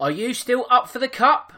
Are you still up for the cup?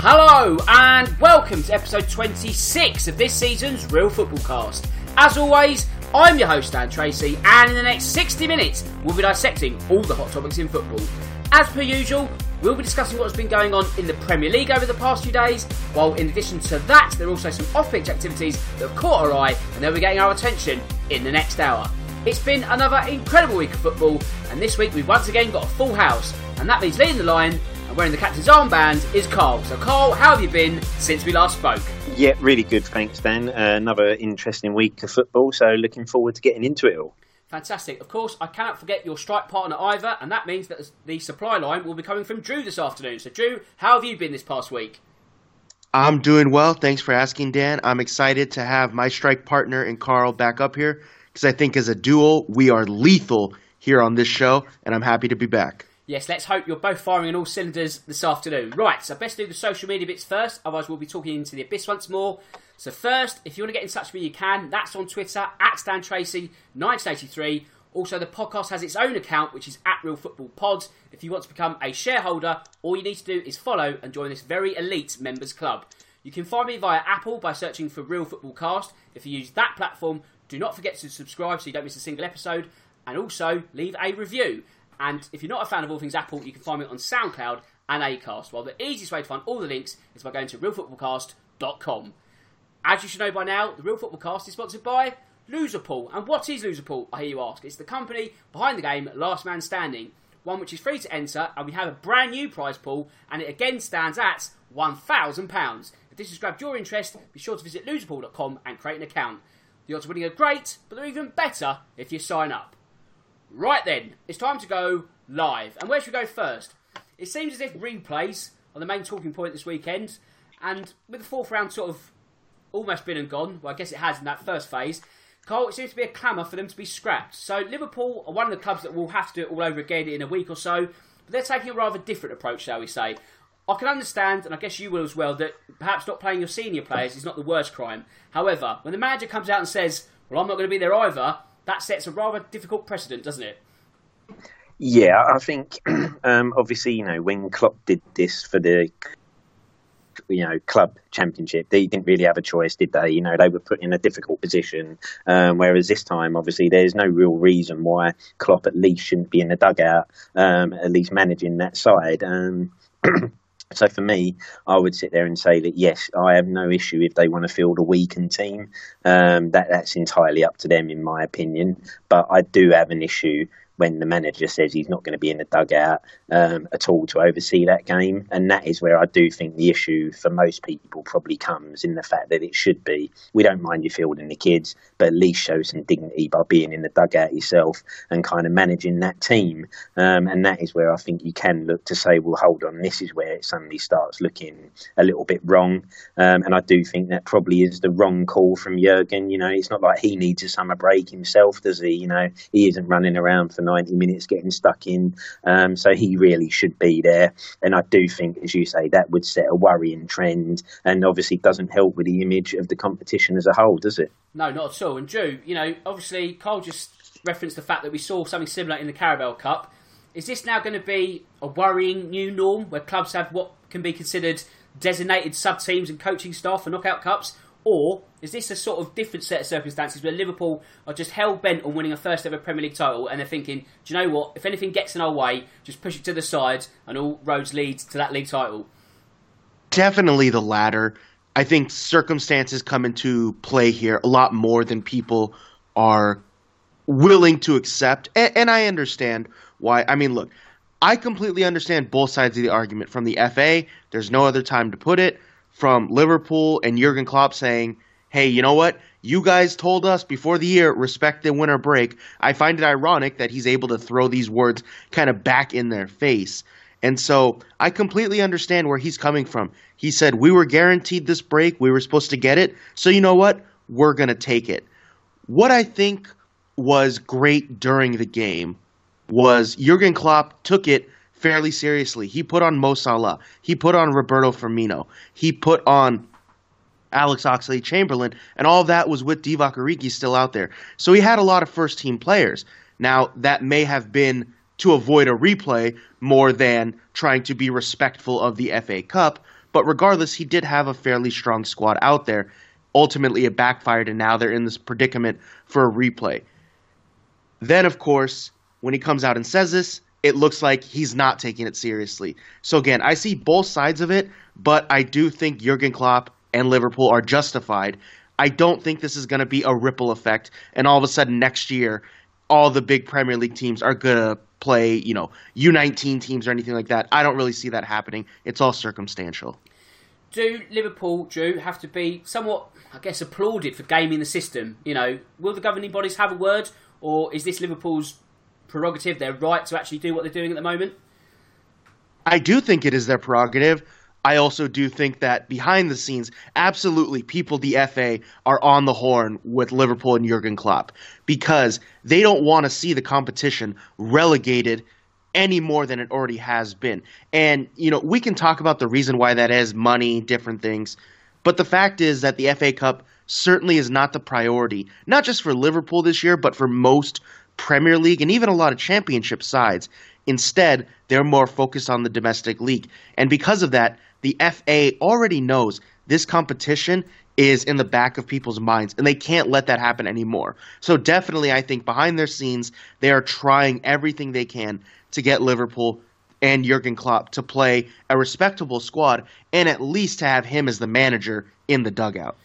Hello and welcome to episode 26 of this season's Real Football Cast. As always, I'm your host Dan Tracy, and in the next 60 minutes, we'll be dissecting all the hot topics in football. As per usual, we'll be discussing what's been going on in the Premier League over the past few days, while in addition to that, there are also some off pitch activities that have caught our eye and they'll be getting our attention in the next hour. It's been another incredible week of football, and this week we've once again got a full house, and that means leading the line and wearing the captain's armband is Carl. So, Carl, how have you been since we last spoke? Yeah, really good, thanks, Dan. Uh, another interesting week of football, so looking forward to getting into it all. Fantastic. Of course, I cannot forget your strike partner, either, and that means that the supply line will be coming from Drew this afternoon. So, Drew, how have you been this past week? I'm doing well. Thanks for asking, Dan. I'm excited to have my strike partner and Carl back up here because I think as a duo, we are lethal here on this show, and I'm happy to be back. Yes, let's hope you're both firing on all cylinders this afternoon. Right, so best do the social media bits first, otherwise we'll be talking into the abyss once more. So first, if you want to get in touch with me, you can. That's on Twitter, at Dan Tracy, 1983. Also, the podcast has its own account, which is at Real Football Pods. If you want to become a shareholder, all you need to do is follow and join this very elite members club. You can find me via Apple by searching for Real Football Cast. If you use that platform, do not forget to subscribe so you don't miss a single episode. And also, leave a review. And if you're not a fan of all things Apple, you can find me on SoundCloud and Acast. Well, the easiest way to find all the links is by going to realfootballcast.com. As you should know by now, the Real Football Cast is sponsored by Loserpool. And what is Loserpool, I hear you ask? It's the company behind the game Last Man Standing, one which is free to enter, and we have a brand new prize pool, and it again stands at £1,000. If this has grabbed your interest, be sure to visit loserpool.com and create an account. The odds of winning are great, but they're even better if you sign up. Right then, it's time to go live. And where should we go first? It seems as if replays are the main talking point this weekend, and with the fourth round sort of almost been and gone, well, I guess it has in that first phase, Carl, it seems to be a clamour for them to be scrapped. So Liverpool are one of the clubs that will have to do it all over again in a week or so, but they're taking a rather different approach, shall we say. I can understand, and I guess you will as well, that perhaps not playing your senior players is not the worst crime. However, when the manager comes out and says, well, I'm not going to be there either, that sets a rather difficult precedent, doesn't it? Yeah, I think um, obviously you know when Klopp did this for the you know club championship, they didn't really have a choice, did they? You know they were put in a difficult position. Um, whereas this time, obviously, there's no real reason why Klopp at least shouldn't be in the dugout, um, at least managing that side. Um, So for me, I would sit there and say that yes, I have no issue if they want to field a weakened team. Um, that that's entirely up to them, in my opinion. But I do have an issue when the manager says he's not going to be in the dugout um, at all to oversee that game. And that is where I do think the issue for most people probably comes in the fact that it should be we don't mind you fielding the kids, but at least show some dignity by being in the dugout yourself and kind of managing that team. Um, and that is where I think you can look to say, well, hold on, this is where it suddenly starts looking a little bit wrong. Um, and I do think that probably is the wrong call from Jurgen. You know, it's not like he needs a summer break himself, does he? You know, he isn't running around for 90 minutes getting stuck in. Um, so he really should be there. And I do think, as you say, that would set a worrying trend and obviously doesn't help with the image of the competition as a whole, does it? No, not at all. And Drew, you know, obviously Carl just referenced the fact that we saw something similar in the Carabao Cup. Is this now going to be a worrying new norm where clubs have what can be considered designated sub teams and coaching staff for knockout cups? Or is this a sort of different set of circumstances where Liverpool are just hell bent on winning a first ever Premier League title and they're thinking, do you know what? If anything gets in our way, just push it to the side and all roads lead to that league title? Definitely the latter. I think circumstances come into play here a lot more than people are willing to accept. And, and I understand why. I mean, look, I completely understand both sides of the argument. From the FA, there's no other time to put it from Liverpool and Jurgen Klopp saying, hey, you know what? You guys told us before the year, respect the winter break. I find it ironic that he's able to throw these words kind of back in their face. And so I completely understand where he's coming from. He said, We were guaranteed this break. We were supposed to get it. So you know what? We're going to take it. What I think was great during the game was Jurgen Klopp took it fairly seriously. He put on Mo Salah. He put on Roberto Firmino. He put on Alex Oxlade Chamberlain, and all of that was with Divock Origi still out there. So he had a lot of first team players. Now, that may have been to avoid a replay more than trying to be respectful of the FA Cup, but regardless, he did have a fairly strong squad out there. Ultimately, it backfired, and now they're in this predicament for a replay. Then, of course, when he comes out and says this, it looks like he's not taking it seriously. So again, I see both sides of it, but I do think Jurgen Klopp and Liverpool are justified. I don't think this is going to be a ripple effect, and all of a sudden next year, all the big Premier League teams are going to play, you know, U19 teams or anything like that. I don't really see that happening. It's all circumstantial. Do Liverpool, Drew, have to be somewhat, I guess, applauded for gaming the system? You know, will the governing bodies have a word, or is this Liverpool's prerogative, their right to actually do what they're doing at the moment? I do think it is their prerogative. I also do think that behind the scenes, absolutely, people the FA are on the horn with Liverpool and Jurgen Klopp because they don't want to see the competition relegated any more than it already has been. And you know, we can talk about the reason why that is money, different things, but the fact is that the FA Cup certainly is not the priority, not just for Liverpool this year, but for most Premier League and even a lot of championship sides. Instead, they're more focused on the domestic league. And because of that, the FA already knows this competition is in the back of people's minds, and they can't let that happen anymore. So, definitely, I think behind their scenes, they are trying everything they can to get Liverpool and Jurgen Klopp to play a respectable squad and at least to have him as the manager in the dugout.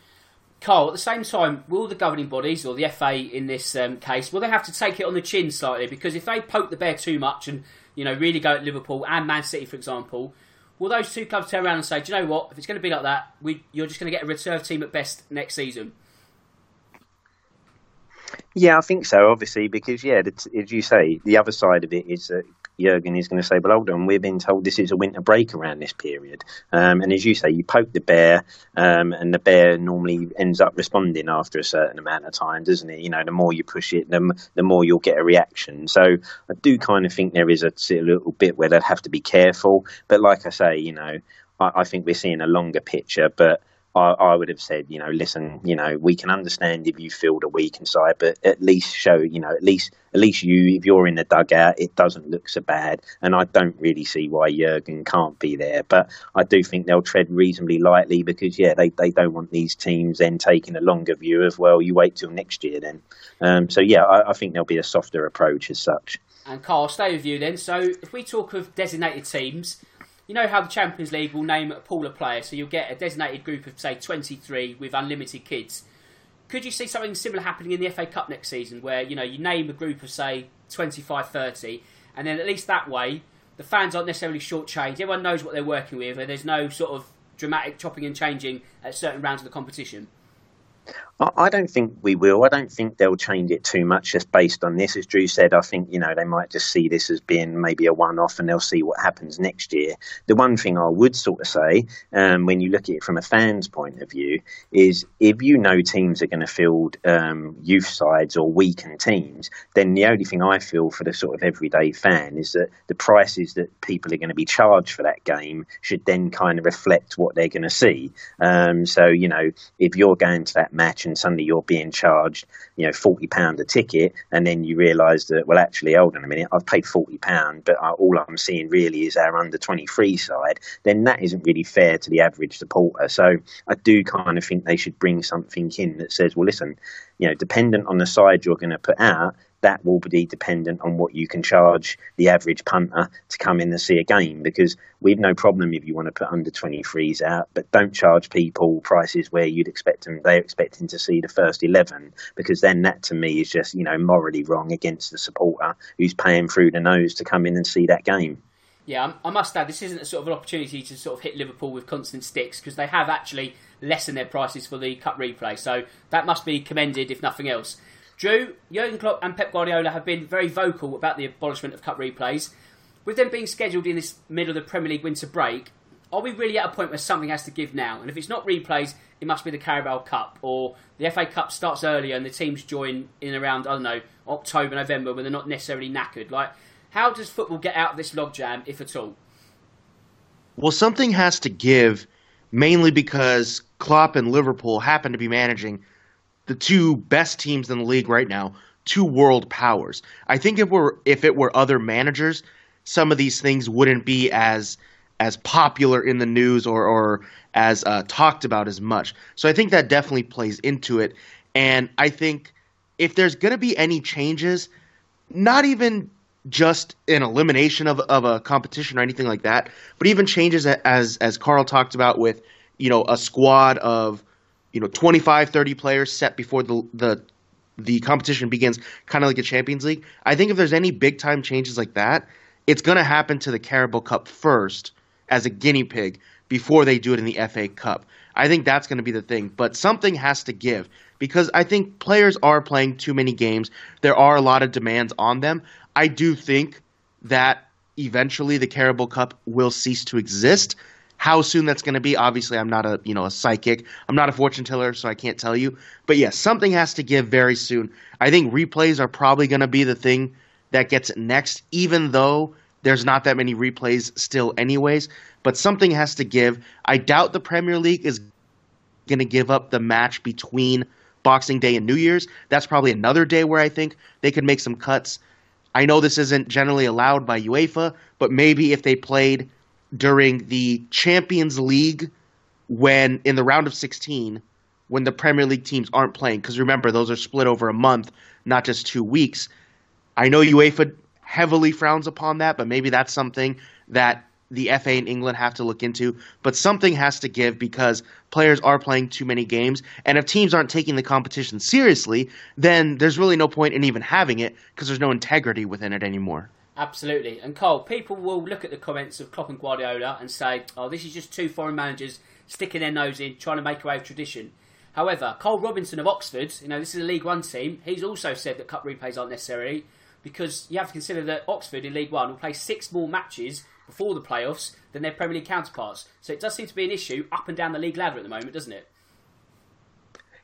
Carl, at the same time, will the governing bodies, or the FA in this um, case, will they have to take it on the chin slightly? Because if they poke the bear too much and you know really go at Liverpool and Man City, for example, will those two clubs turn around and say, "Do you know what? If it's going to be like that, we, you're just going to get a reserve team at best next season"? Yeah, I think so. Obviously, because yeah, as you say, the other side of it is that Jurgen is going to say, "Well, hold on, we've been told this is a winter break around this period." Um, and as you say, you poke the bear, um, and the bear normally ends up responding after a certain amount of time, doesn't it? You know, the more you push it, the, the more you'll get a reaction. So I do kind of think there is a, a little bit where they'd have to be careful. But like I say, you know, I, I think we're seeing a longer picture, but I, I, would have said, you know, listen, you know, we can understand if you feel the weak inside, but at least show, you know, at least at least you, if you're in the dugout, it doesn't look so bad. And I don't really see why Jurgen can't be there, but I do think they'll tread reasonably lightly because, yeah, they, they don't want these teams then taking a longer view of, well, you wait till next year then. Um, so yeah, I, I think there'll be a softer approach as such. And Carl, I'll stay with you then. So if we talk of designated teams you know how the Champions League will name a pool of players, so you'll get a designated group of say 23 with unlimited kids. could you see something similar happening in the FA Cup next season, where you know you name a group of say 25, 30, and then at least that way the fans aren't necessarily shortchanged. Everyone knows what they're working with, and there's no sort of dramatic chopping and changing at certain rounds of the competition. I don't think we will. I don't think they'll change it too much just based on this. As Drew said, I think, you know, they might just see this as being maybe a one off and they'll see what happens next year. The one thing I would sort of say, um, when you look at it from a fan's point of view, is if you know teams are going to field um, youth sides or weakened teams, then the only thing I feel for the sort of everyday fan is that the prices that people are going to be charged for that game should then kind of reflect what they're going to see. Um, so, you know, if you're going to that match and suddenly you're being charged, you know, forty pound a ticket, and then you realise that well, actually, hold on a minute, I've paid forty pound, but I, all I'm seeing really is our under twenty three side. Then that isn't really fair to the average supporter. So I do kind of think they should bring something in that says, well, listen, you know, dependent on the side you're going to put out, that will be dependent on what you can charge the average punter to come in and see a game. Because we've no problem if you want to put under 23s out, but don't charge people prices where you'd expect them, they're expecting to see the first 11, because then that to me is just, you know, morally wrong against the supporter who's paying through the nose to come in and see that game. Yeah, I must add, this isn't a sort of an opportunity to sort of hit Liverpool with constant sticks because they have actually lessened their prices for the cup replay. So that must be commended, if nothing else. Drew, Jurgen Klopp and Pep Guardiola have been very vocal about the abolishment of cup replays. With them being scheduled in this middle of the Premier League winter break, are we really at a point where something has to give now? And if it's not replays, it must be the Carabao Cup or the FA Cup starts earlier and the teams join in around I don't know October, November when they're not necessarily knackered. Like, how does football get out of this logjam, if at all? Well, something has to give, mainly because Klopp and Liverpool happen to be managing the two best teams in the league right now, two world powers. I think if we're if it were other managers, some of these things wouldn't be as as popular in the news or or as uh, talked about as much. So I think that definitely plays into it. And I think if there's going to be any changes, not even just an elimination of of a competition or anything like that, but even changes as as Carl talked about with you know a squad of you know 25 30 players set before the the the competition begins kind of like a champions league. I think if there's any big time changes like that it's going to happen to the carabao cup first as a guinea pig before they do it in the fa cup. I think that's going to be the thing but something has to give because i think players are playing too many games. There are a lot of demands on them. I do think that eventually the carabao cup will cease to exist how soon that's going to be, obviously, I'm not a you know a psychic. I'm not a fortune teller, so I can't tell you. But yes, something has to give very soon. I think replays are probably going to be the thing that gets it next, even though there's not that many replays still, anyways. But something has to give. I doubt the Premier League is going to give up the match between Boxing Day and New Year's. That's probably another day where I think they could make some cuts. I know this isn't generally allowed by UEFA, but maybe if they played during the Champions League when in the round of 16 when the Premier League teams aren't playing because remember those are split over a month, not just 2 weeks. I know UEFA heavily frowns upon that, but maybe that's something that the FA in England have to look into. But something has to give because players are playing too many games. And if teams aren't taking the competition seriously, then there's really no point in even having it because there's no integrity within it anymore. Absolutely. And Carl, people will look at the comments of Klopp and Guardiola and say, oh, this is just two foreign managers sticking their nose in, trying to make away with tradition. However, Karl Robinson of Oxford, you know, this is a League One team, he's also said that cup replays aren't necessary because you have to consider that Oxford in League One will play six more matches before the playoffs than their Premier League counterparts. So it does seem to be an issue up and down the league ladder at the moment, doesn't it?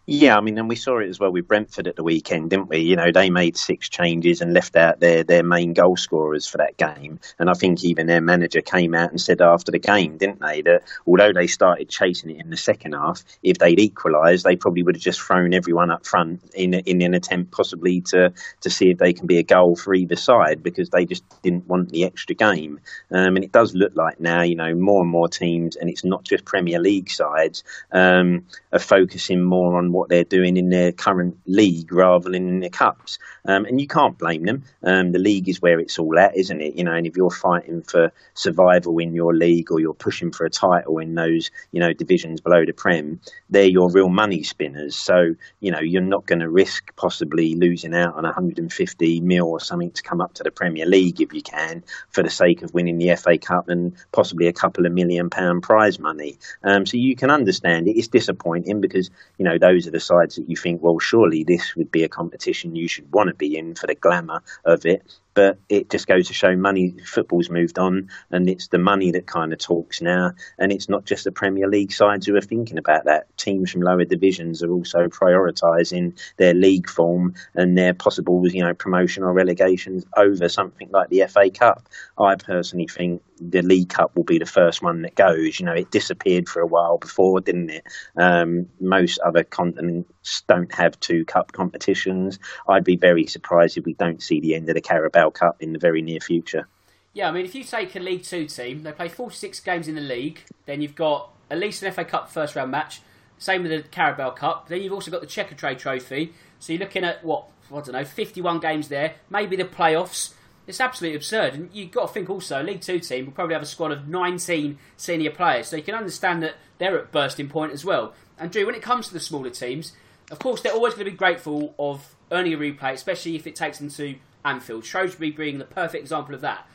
Yeah, I mean, and we saw it as well with Brentford at the weekend, didn't we? You know, they made six changes and left out their, their main goal scorers for that game. And I think even their manager came out and said after the game, didn't they, that although they started chasing it in the second half, if they'd equalised, they probably would have just thrown everyone up front in, in an attempt possibly to, to see if they can be a goal for either side because they just didn't want the extra game. Um, and it does look like now, you know, more and more teams, and it's not just Premier League sides, um, are focusing more on what they're doing in their current league rather than in their cups. Um, and you can't blame them. Um, the league is where it's all at, isn't it? You know, and if you're fighting for survival in your league or you're pushing for a title in those, you know, divisions below the Prem, they're your real money spinners. So, you know, you're not going to risk possibly losing out on 150 mil or something to come up to the Premier League if you can for the sake of winning the FA Cup and possibly a couple of million pound prize money. Um, so you can understand it. It's disappointing because, you know, those are the sides that you think, well, surely this would be a competition you should want to be in for the glamour of it but it just goes to show money football's moved on and it's the money that kind of talks now. And it's not just the premier league sides who are thinking about that. Teams from lower divisions are also prioritizing their league form and their possible you know promotion or relegations over something like the fa cup. I personally think the league cup will be the first one that goes. You know it disappeared for a while before didn't it? Um, most other continents don't have two cup competitions i'd be very surprised if we don't see the end of the carabao Cup in the very near future. Yeah, I mean, if you take a League Two team, they play 46 games in the league, then you've got at least an FA Cup first round match, same with the Carabao Cup, then you've also got the Checkatrade Trophy, so you're looking at, what, I don't know, 51 games there, maybe the playoffs. It's absolutely absurd. And you've got to think also, League Two team will probably have a squad of 19 senior players, so you can understand that they're at bursting point as well. And Drew, when it comes to the smaller teams, of course, they're always going to be grateful of earning a replay, especially if it takes them to Anfield. Shrewsbury being the perfect example of that.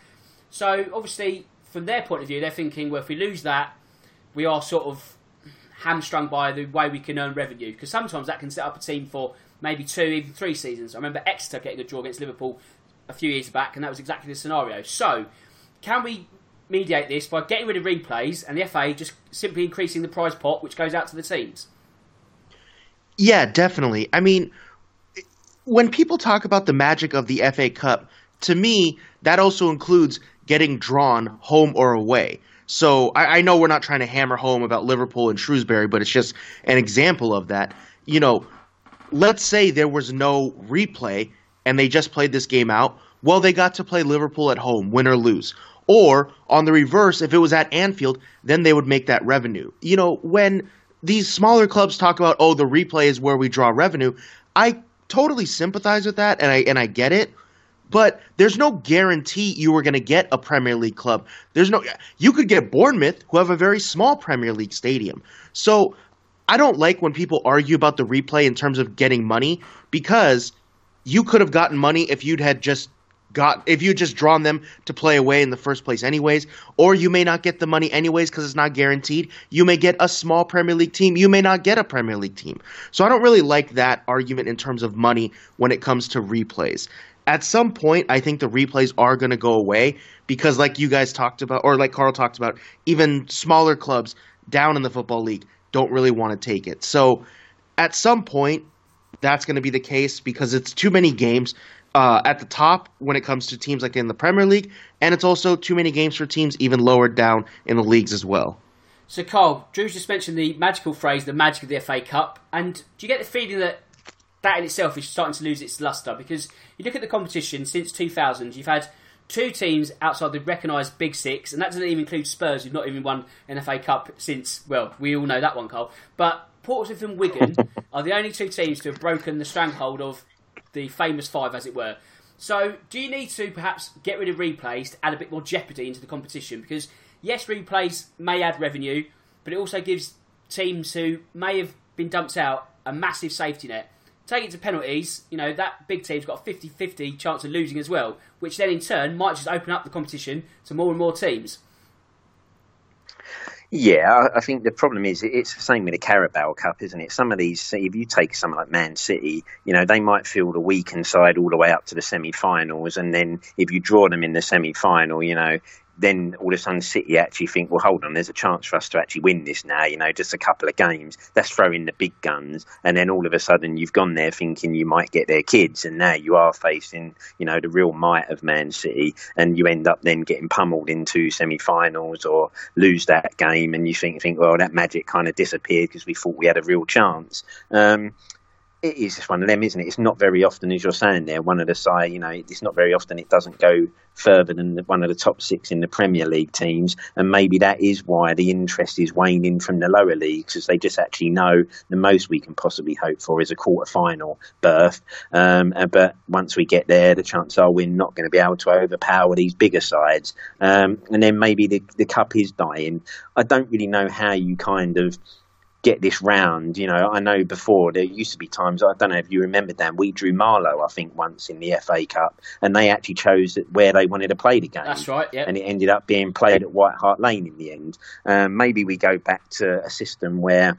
So obviously, from their point of view, they're thinking, well, if we lose that, we are sort of hamstrung by the way we can earn revenue. Because sometimes that can set up a team for maybe two, even three seasons. I remember Exeter getting a draw against Liverpool a few years back, and that was exactly the scenario. So, can we mediate this by getting rid of replays and the FA just simply increasing the prize pot, which goes out to the teams? Yeah, definitely. I mean, when people talk about the magic of the FA Cup, to me, that also includes getting drawn home or away. So I, I, know we're not trying to hammer home about Liverpool and Shrewsbury, but it's just an example of that. You know, let's say there was no replay and they just played this game out. Well, they got to play Liverpool at home, win or lose. Or on the reverse, if it was at Anfield, then they would make that revenue. You know, when these smaller clubs talk about, oh, the replay is where we draw revenue, I totally sympathize with that and I and I get it. But there's no guarantee you were going to get a Premier League club. There's no you could get Bournemouth who have a very small Premier League stadium. So I don't like when people argue about the replay in terms of getting money because you could have gotten money if you'd had just got if you just drawn them to play away in the first place anyways or you may not get the money anyways because it's not guaranteed you may get a small premier league team you may not get a premier league team. So i don't really like that argument in terms of money when it comes to replays. At some point i think the replays are going to go away because like you guys talked about or like carl talked about even smaller clubs down in the football league don't really want to take it. So at some point that's going to be the case because it's too many games uh, at the top when it comes to teams like in the Premier League, and it's also too many games for teams even lower down in the leagues as well. So, Carl, Drew's just mentioned the magical phrase, the magic of the FA Cup, and do you get the feeling that that in itself is starting to lose its lustre? Because you look at the competition since 2000, you've had two teams outside the recognised Big Six, and that doesn't even include Spurs, who've not even won an FA Cup since, well, we all know that one, Carl. But Portsmouth and Wigan are the only two teams to have broken the stranglehold of the famous five, as it were. So, do you need to perhaps get rid of replays to add a bit more jeopardy into the competition? Because yes, replays may add revenue, but it also gives teams who may have been dumped out a massive safety net. Take it to penalties, you know, that big team's got a 50 50 chance of losing as well, which then in turn might just open up the competition to more and more teams. Yeah, I think the problem is it's the same with the Carabao Cup, isn't it? Some of these, if you take someone like Man City, you know, they might feel the weakened side all the way up to the semi-finals, and then if you draw them in the semi-final, you know, then all of a sudden City actually think, well, hold on, there's a chance for us to actually win this now. You know, just a couple of games. Let's throw in the big guns, and then all of a sudden you've gone there thinking you might get their kids, and now you are facing, you know, the real might of Man City, and you end up then getting pummeled into semi-finals or lose that game, and you think, think, well, that magic kind of disappeared because we thought we had a real chance. Um, it is just one of them, isn't it? It's not very often, as you're saying there, one of the side, you know, it's not very often it doesn't go further than one of the top six in the Premier League teams. And maybe that is why the interest is waning from the lower leagues, because they just actually know the most we can possibly hope for is a quarter final berth. Um, uh, but once we get there, the chances are we're not going to be able to overpower these bigger sides. Um, and then maybe the, the cup is dying. I don't really know how you kind of get this round. You know, I know before there used to be times I don't know if you remember Dan. We drew Marlow, I think, once in the FA Cup, and they actually chose where they wanted to play the game. That's right. Yeah. And it ended up being played at White Hart Lane in the end. Um, maybe we go back to a system where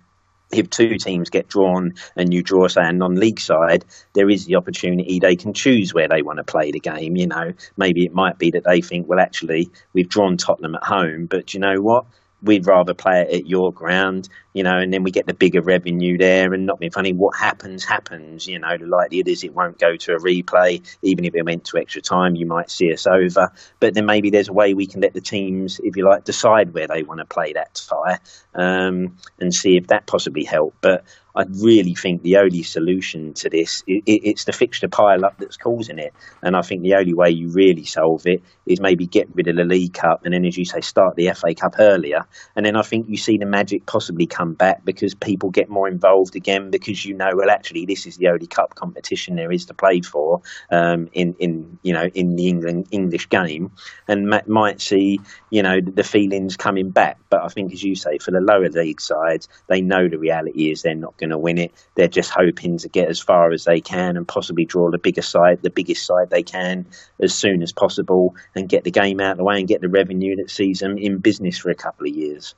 if two teams get drawn and you draw, say, a non-league side, there is the opportunity they can choose where they want to play the game. You know, maybe it might be that they think, well, actually, we've drawn Tottenham at home, but you know what? we'd rather play it at your ground, you know, and then we get the bigger revenue there and not being funny. What happens, happens, you know. The likelihood is it won't go to a replay. Even if it went to extra time, you might see us over. But then maybe there's a way we can let the teams, if you like, decide where they want to play that tie um, and see if that possibly help. But I really think the only solution to this it, it's the fixture pile up that's causing it, and I think the only way you really solve it is maybe get rid of the League Cup and then, as you say, start the FA Cup earlier, and then I think you see the magic possibly come back because people get more involved again because you know well actually this is the only cup competition there is to play for um, in in you know in the England English game, and might see you know the feelings coming back. But I think as you say for the lower league sides, they know the reality is they're not going going to win it. They're just hoping to get as far as they can and possibly draw the bigger side, the biggest side they can, as soon as possible, and get the game out of the way and get the revenue that sees them in business for a couple of years.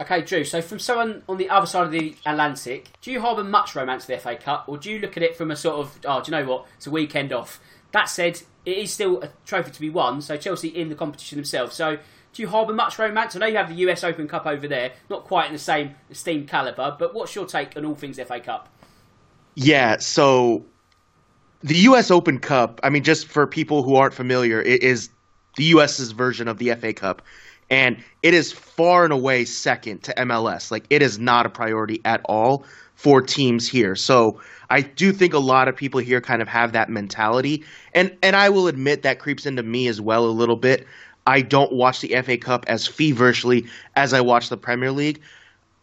Okay, Drew. So, from someone on the other side of the Atlantic, do you harbour much romance for the FA Cup, or do you look at it from a sort of, oh, do you know what? It's a weekend off. That said, it is still a trophy to be won. So Chelsea in the competition themselves. So do you harbour much romance? I know you have the US Open Cup over there, not quite in the same esteemed calibre, but what's your take on all things FA Cup? Yeah, so the US Open Cup, I mean, just for people who aren't familiar, it is the US's version of the FA Cup. And it is far and away second to MLS. Like, it is not a priority at all for teams here. So I do think a lot of people here kind of have that mentality. And and I will admit that creeps into me as well a little bit. I don't watch the FA Cup as feverishly as I watch the Premier League.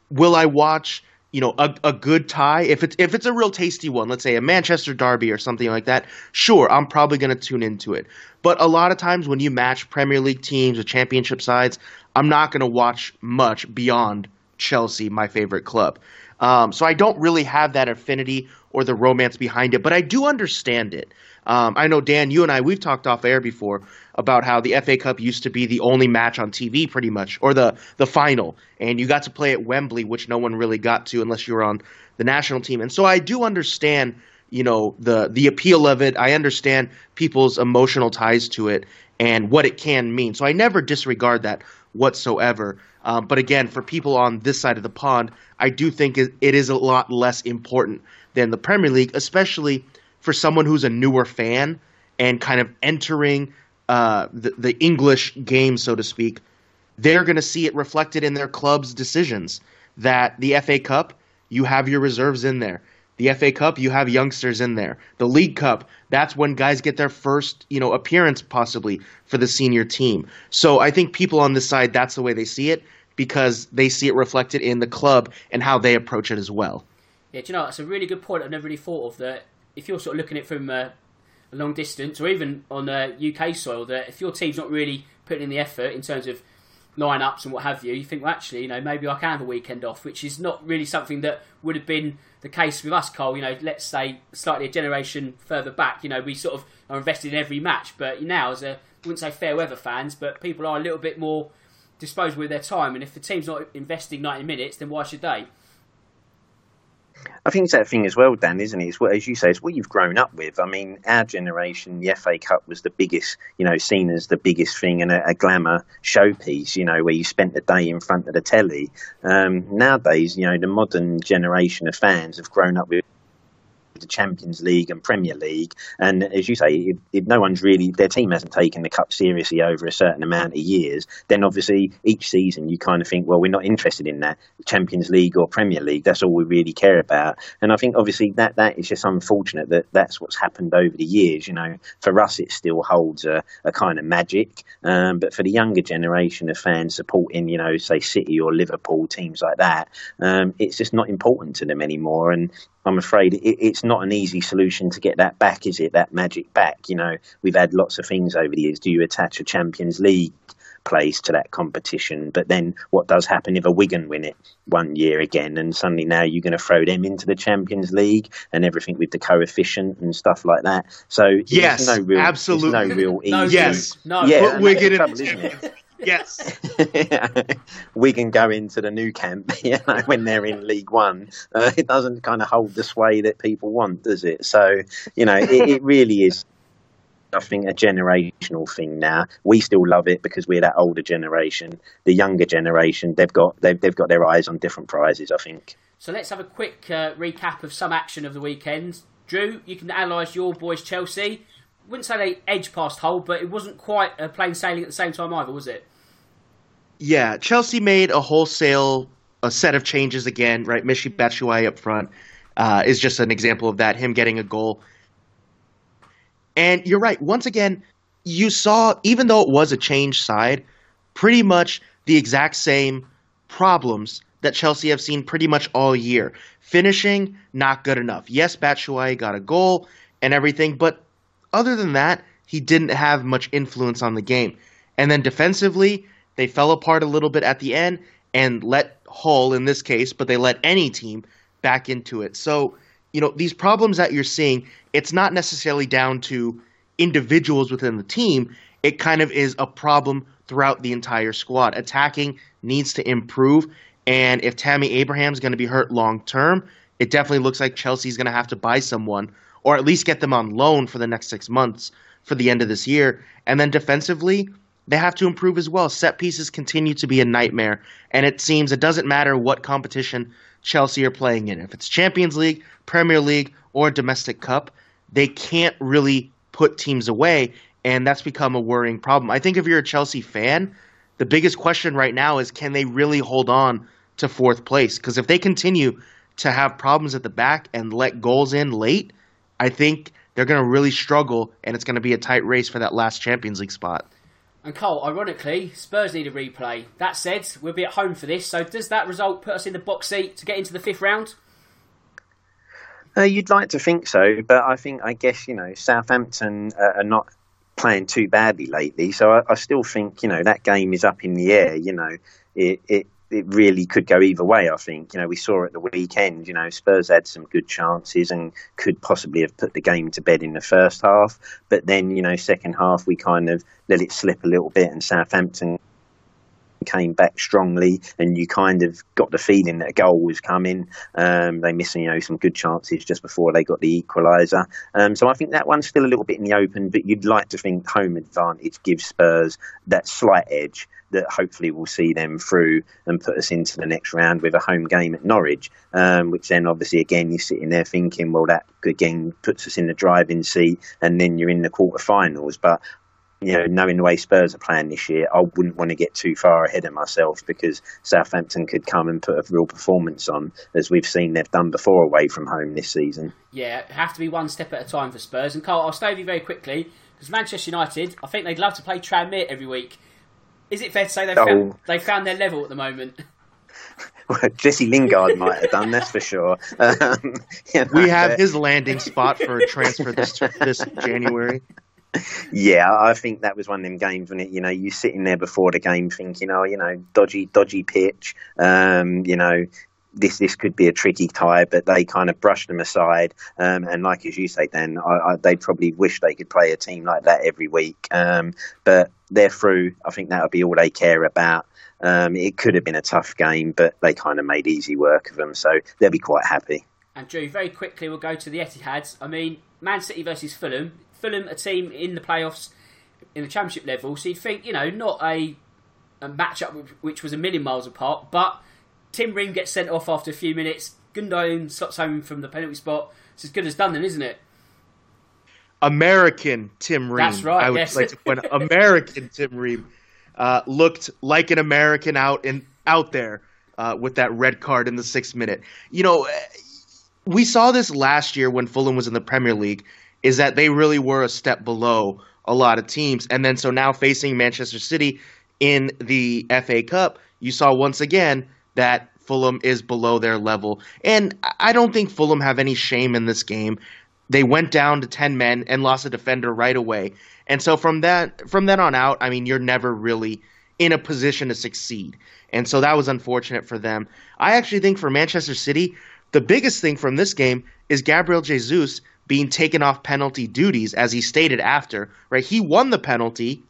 Will I watch, you know, a, a good tie if it's if it's a real tasty one, let's say a Manchester derby or something like that? Sure, I'm probably going to tune into it. But a lot of times when you match Premier League teams or Championship sides, I'm not going to watch much beyond Chelsea, my favorite club. Um, so I don't really have that affinity or the romance behind it, but I do understand it. Um, I know Dan, you and I, we've talked off air before about how the FA Cup used to be the only match on TV, pretty much, or the the final, and you got to play at Wembley, which no one really got to unless you were on the national team. And so I do understand, you know, the the appeal of it. I understand people's emotional ties to it and what it can mean. So I never disregard that whatsoever. Um, but again, for people on this side of the pond, I do think it, it is a lot less important than the Premier League, especially for someone who's a newer fan and kind of entering uh, the, the English game, so to speak, they're going to see it reflected in their club's decisions. That the FA Cup, you have your reserves in there. The FA Cup, you have youngsters in there. The League Cup, that's when guys get their first, you know, appearance possibly for the senior team. So I think people on this side, that's the way they see it because they see it reflected in the club and how they approach it as well. Yeah, do you know, that's a really good point I've never really thought of that if you're sort of looking at it from uh, a long distance or even on uh, UK soil, that if your team's not really putting in the effort in terms of lineups and what have you, you think, well, actually, you know, maybe I can have a weekend off, which is not really something that would have been the case with us, Carl. You know, let's say slightly a generation further back, you know, we sort of are invested in every match, but now, as a, I wouldn't say fair weather fans, but people are a little bit more disposable with their time, and if the team's not investing 90 minutes, then why should they? I think it's that thing as well, Dan, isn't it? It's what, as you say, it's what you've grown up with. I mean, our generation, the FA Cup was the biggest, you know, seen as the biggest thing and a, a glamour showpiece, you know, where you spent the day in front of the telly. Um, nowadays, you know, the modern generation of fans have grown up with the Champions League and Premier League. And as you say, if, if no one's really their team hasn't taken the cup seriously over a certain amount of years, then obviously each season you kind of think, well, we're not interested in that Champions League or Premier League. That's all we really care about. And I think obviously that that is just unfortunate that that's what's happened over the years. You know, for us it still holds a, a kind of magic, um, but for the younger generation of fans supporting, you know, say City or Liverpool teams like that, um, it's just not important to them anymore. And I'm afraid it, it's not an easy solution to get that back, is it? That magic back. You know, we've had lots of things over the years. Do you attach a Champions League place to that competition? But then what does happen if a Wigan win it one year again, and suddenly now you're going to throw them into the Champions League and everything with the coefficient and stuff like that? So yes, no real, absolutely, no real easy. no, yes, no. Yeah, Put Wigan that's the in- trouble, isn't it? Yes. Wigan go into the Nou Camp, you know, when they're in League One. Uh, it doesn't kind of hold the sway that people want, does it? So, you know, it, it really is. I think a generational thing now. We still love it because we're that older generation. The younger generation, they've got they've, they've got their eyes on different prizes. I think. So let's have a quick uh, recap of some action of the weekend. Drew, you can analyse your boys Chelsea. Wouldn't say they edged past Hull, but it wasn't quite a plain sailing at the same time either, was it? Yeah, Chelsea made a wholesale a set of changes again. Right, Michy Batshuayi up front uh, is just an example of that. Him getting a goal, and you're right. Once again, you saw even though it was a change side, pretty much the exact same problems that Chelsea have seen pretty much all year. Finishing not good enough. Yes, Batshuayi got a goal and everything, but other than that, he didn't have much influence on the game. And then defensively, they fell apart a little bit at the end and let Hull, in this case, but they let any team back into it. So, you know, these problems that you're seeing, it's not necessarily down to individuals within the team. It kind of is a problem throughout the entire squad. Attacking needs to improve. And if Tammy Abraham's going to be hurt long term, it definitely looks like Chelsea's going to have to buy someone or at least get them on loan for the next six months for the end of this year. And then defensively, they have to improve as well. Set pieces continue to be a nightmare, and it seems it doesn't matter what competition Chelsea are playing in. If it's Champions League, Premier League, or domestic cup, they can't really put teams away, and that's become a worrying problem. I think if you're a Chelsea fan, the biggest question right now is can they really hold on to fourth place? Because if they continue to have problems at the back and let goals in late, I think they're going to really struggle, and it's going to be a tight race for that last Champions League spot. And Carl, ironically, Spurs need a replay. That said, we'll be at home for this, so does that result put us in the box seat to get into the fifth round? Uh, you'd like to think so, but I think I guess you know Southampton uh, are not playing too badly lately, so I, I, still think you know that game is up in the air. You know, it, it it really could go either way. I think you know we saw at the weekend. You know, Spurs had some good chances and could possibly have put the game to bed in the first half, but then you know second half we kind of let it slip a little bit, and Southampton came back strongly, and you kind of got the feeling that a goal was coming. Um, they missed, you know, some good chances just before they got the equaliser. Um, so I think that one's still a little bit in the open, but you'd like to think home advantage gives Spurs that slight edge that hopefully will see them through and put us into the next round with a home game at Norwich, um, which then obviously again you're sitting there thinking, well, that again puts us in the driving seat, and then you're in the quarterfinals. But you know, knowing the way Spurs are playing this year, I wouldn't want to get too far ahead of myself because Southampton could come and put a real performance on, as we've seen they've done before away from home this season. Yeah, have to be one step at a time for Spurs. And Carl, I'll stay with you very quickly because Manchester United, I think they'd love to play Tranmere every week. Is it fair to say they've, Oh. found, they've found their level at the moment? Well, Jesse Lingard might have done, that's for sure. Um, you know, We have but- his landing spot for a transfer this this January. Yeah, I think that was one of them games when it, you know, you sitting there before the game thinking, oh, you know, dodgy, dodgy pitch, um, you know, this this could be a tricky tie, but they kind of brushed them aside. Um, and like as you say, Dan, I, I, they probably wish they could play a team like that every week. Um, but they're through. I think that'll be all they care about. Um, it could have been a tough game, but they kind of made easy work of them, so they'll be quite happy. And Drew, very quickly, we'll go to the Etihad. I mean, Man City versus Fulham. Fulham, a team in the playoffs in the Championship level, so you'd think, you know, not a, a matchup which- which was a million miles apart, but Tim Ream gets sent off after a few minutes. Gundogan slots home from the penalty spot. It's as good as done, then, isn't it? American Tim Ream. That's right. I would yes. like to point out, American Tim Ream uh, looked like an American out in out there uh, with that red card in the sixth minute. You know, we saw this last year when Fulham was in the Premier League. Is that they really were a step below a lot of teams, and then so now facing Manchester City in the FA Cup, you saw once again that Fulham is below their level. And I don't think Fulham have any shame in this game. They went down to 10 men and lost a defender right away. And so from that from then on out, I mean, you're never really in a position to succeed. And so that was unfortunate for them. I actually think for Manchester City, the biggest thing from this game is Gabriel Jesus being taken off penalty duties as he stated after, right? He won the penalty,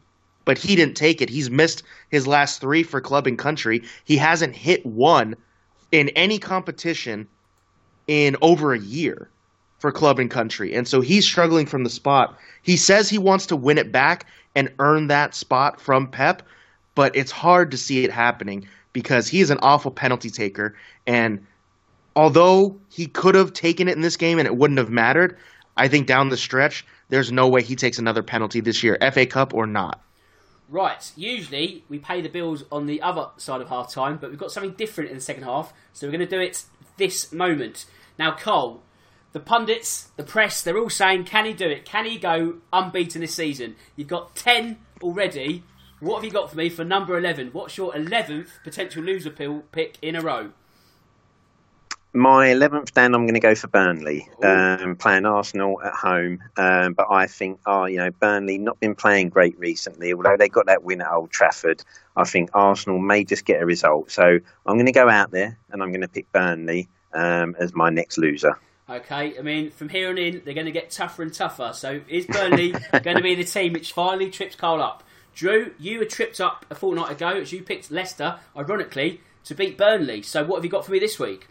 but he didn't take it. He's missed his last 3 for club and country. He hasn't hit one in any competition in over a year for club and country. And so he's struggling from the spot. He says he wants to win it back and earn that spot from Pep, but it's hard to see it happening because he is an awful penalty taker. And although he could have taken it in this game and it wouldn't have mattered, I think down the stretch, there's no way he takes another penalty this year, FA Cup or not. Right, usually we pay the bills on the other side of half time, but we've got something different in the second half, so we're going to do it this moment. Now, Carl, the pundits, the press, they're all saying, can he do it? Can he go unbeaten this season? You've got 10 already. What have you got for me for number 11? What's your 11th potential loser pick in a row? My 11th Dan, I'm going to go for Burnley, um, playing Arsenal at home. Um, but I think, oh, you know, Burnley not been playing great recently, although they got that win at Old Trafford. I think Arsenal may just get a result. So I'm going to go out there and I'm going to pick Burnley um, as my next loser. Okay, I mean, from here on in, they're going to get tougher and tougher. So is Burnley going to be the team which finally trips Cole up? Drew, you were tripped up a fortnight ago as you picked Leicester, ironically, to beat Burnley. So what have you got for me this week?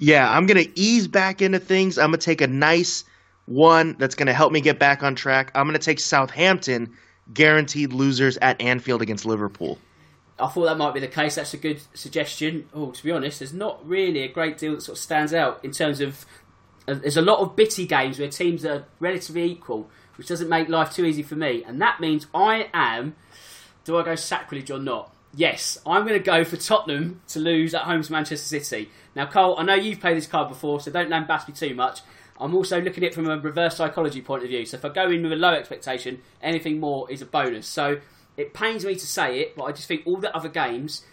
Yeah, I'm going to ease back into things. I'm going to take a nice one that's going to help me get back on track. I'm going to take Southampton, guaranteed losers at Anfield against Liverpool. I thought that might be the case. That's a good suggestion. Oh, to be honest, there's not really a great deal that sort of stands out in terms of. Uh, there's a lot of bitty games where teams are relatively equal, which doesn't make life too easy for me. And that means I am. Do I go sacrilege or not? Yes, I'm going to go for Tottenham to lose at home to Manchester City. Now, Cole, I know you've played this card before, so don't lambast me too much. I'm also looking at it from a reverse psychology point of view. So if I go in with a low expectation, anything more is a bonus. So it pains me to say it, but I just think all the other games,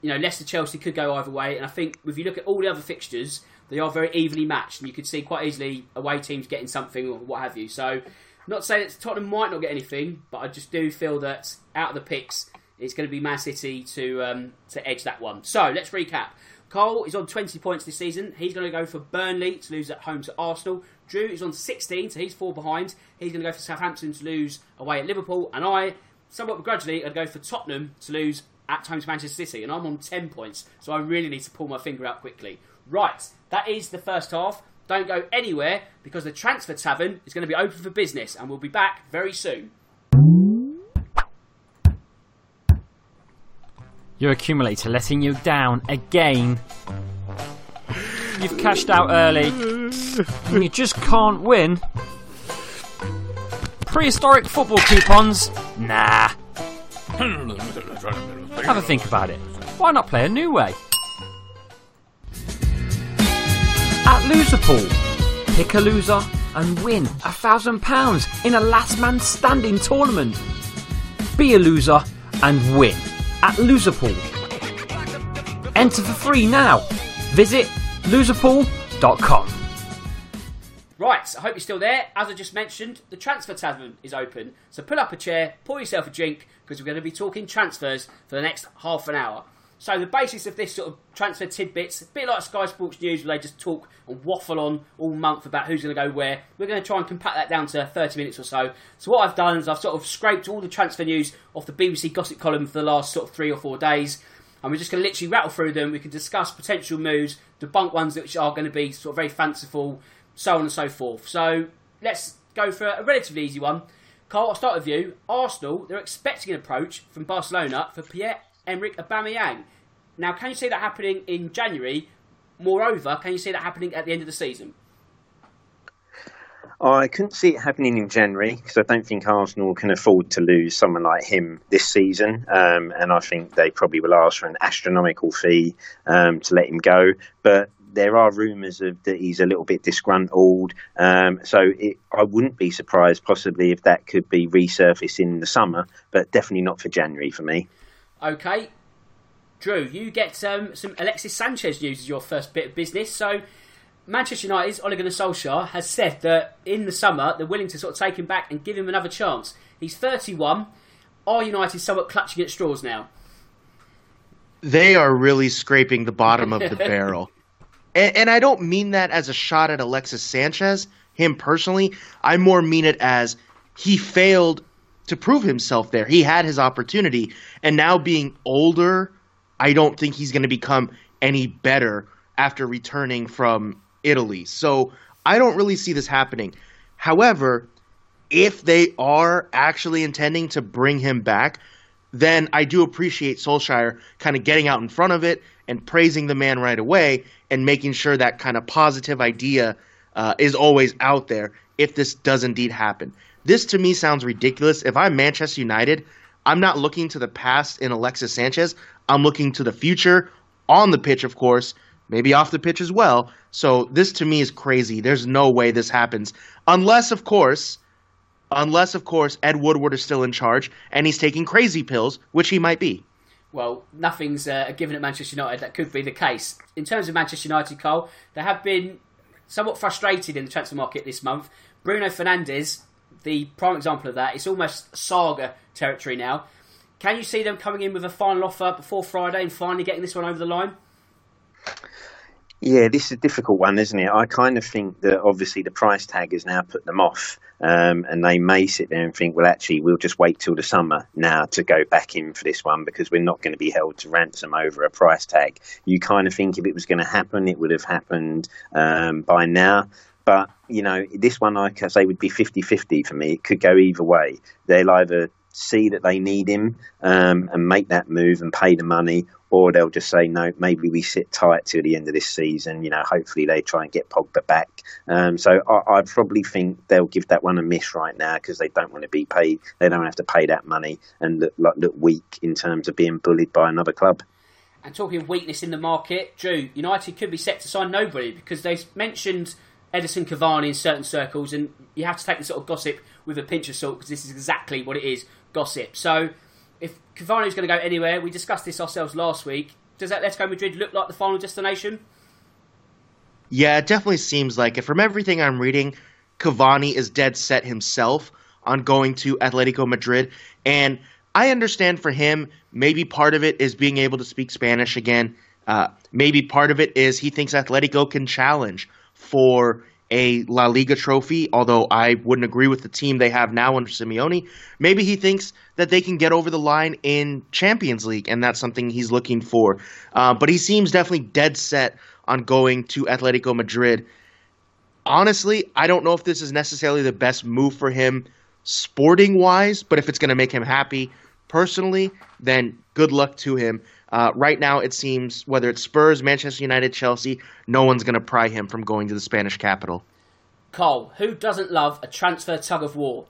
you know, Leicester Chelsea could go either way. And I think if you look at all the other fixtures, they are very evenly matched, and you could see quite easily away teams getting something or what have you. So, not to say that Tottenham might not get anything, but I just do feel that out of the picks, it's going to be Man City to um, to edge that one. So let's recap. Cole is on 20 points this season. He's going to go for Burnley to lose at home to Arsenal. Drew is on 16, so he's four behind. He's going to go for Southampton to lose away at Liverpool. And I, somewhat begrudgingly, to go for Tottenham to lose at home to Manchester City. And I'm on 10 points, so I really need to pull my finger out quickly. Right, that is the first half. Don't go anywhere because the Transfer Tavern is going to be open for business and we'll be back very soon. Your accumulator letting you down again. You've cashed out early. And you just can't win. Prehistoric football coupons? Nah. Have a think about it. Why not play a new way? At Loserpool, pick a loser and win a thousand pounds in a last man standing tournament. Be a loser and win at Loserpool. Enter for free now. Visit loserpool.com. Right, I hope you're still there. As I just mentioned, the Transfer Tavern is open. So pull up a chair, pour yourself a drink, because we're going to be talking transfers for the next half an hour. So the basis of this sort of transfer tidbits, a bit like Sky Sports News, where they just talk and waffle on all month about who's going to go where. We're going to try and compact that down to 30 minutes or so. So what I've done is I've sort of scraped all the transfer news off the BBC gossip column for the last sort of three or four days, and we're just going to literally rattle through them. We can discuss potential moves, debunk ones which are going to be sort of very fanciful, so on and so forth. So let's go for a relatively easy one. Carl, I'll start with you. Arsenal, they're expecting an approach from Barcelona for Pierre Emerick Aubameyang. Now, can you see that happening in January moreover, can you see that happening at the end of the season? I couldn't see it happening in January because I don't think Arsenal can afford to lose someone like him this season. Um, and I think they probably will ask for an astronomical fee um, to let him go. But there are rumours of that he's a little bit disgruntled. Um, so it, I wouldn't be surprised, possibly, if that could be resurfaced in the summer, but definitely not for January for me. Okay. Drew, you get um, some Alexis Sanchez news as your first bit of business. So Manchester United's Ole Gunnar Solskjaer has said that in the summer they're willing to sort of take him back and give him another chance. He's 31. Are United somewhat clutching at straws now? They are really scraping the bottom of the barrel. And, and I don't mean that as a shot at Alexis Sanchez, him personally. I more mean it as he failed to prove himself there. He had his opportunity, and now being older, I don't think he's going to become any better after returning from Italy. So I don't really see this happening. However, if they are actually intending to bring him back, then I do appreciate Solskjaer kind of getting out in front of it and praising the man right away and making sure that kind of positive idea uh, is always out there if this does indeed happen. This to me sounds ridiculous. If I'm Manchester United, I'm not looking to the past in Alexis Sanchez. I'm looking to the future on the pitch, of course, maybe off the pitch as well. So this to me is crazy. There's no way this happens unless, of course, unless of course Ed Woodward is still in charge and he's taking crazy pills, which he might be. Well, nothing's uh, given at Manchester United. That could be the case. In terms of Manchester United, Cole, they have been somewhat frustrated in the transfer market this month. Bruno Fernandes, the prime example of that, it's almost saga territory now. Can you see them coming in with a final offer before Friday and finally getting this one over the line? Yeah, this is a difficult one, isn't it? I kind of think that obviously the price tag has now put them off, um, and they may sit there and think, well, actually, we'll just wait till the summer now to go back in for this one because we're not going to be held to ransom over a price tag. You kind of think if it was going to happen, it would have happened um, by now. But, you know, this one, like I say, would be 50 50 for me. It could go either way. They'll either see that they need him um, and make that move and pay the money, or they'll just say no. Maybe we sit tight till the end of this season. You know, hopefully they try and get Pogba back. Um, so I, I, probably think they'll give that one a miss right now because they don't want to be paid. They don't have to pay that money and look, look, look weak in terms of being bullied by another club. And talking of weakness in the market, Drew, United could be set to sign nobody because they mentioned Edinson Cavani in certain circles, and you have to take the sort of gossip with a pinch of salt because this is exactly what it is gossip. So if Cavani is going to go anywhere, we discussed this ourselves last week. Does Atletico Madrid look like the final destination? Yeah, it definitely seems like it. From everything I'm reading, Cavani is dead set himself on going to Atletico Madrid. And I understand for him, maybe part of it is being able to speak Spanish again. Uh, maybe part of it is he thinks Atletico can challenge for a La Liga trophy, although I wouldn't agree with the team they have now under Simeone. Maybe he thinks that they can get over the line in Champions League, and that's something he's looking for. Uh, but he seems definitely dead set on going to Atletico Madrid. Honestly, I don't know if this is necessarily the best move for him sporting wise, but if it's going to make him happy personally, then good luck to him. Uh, right now, it seems whether it's Spurs, Manchester United, Chelsea, no one's going to pry him from going to the Spanish capital. Cole, who doesn't love a transfer tug of war?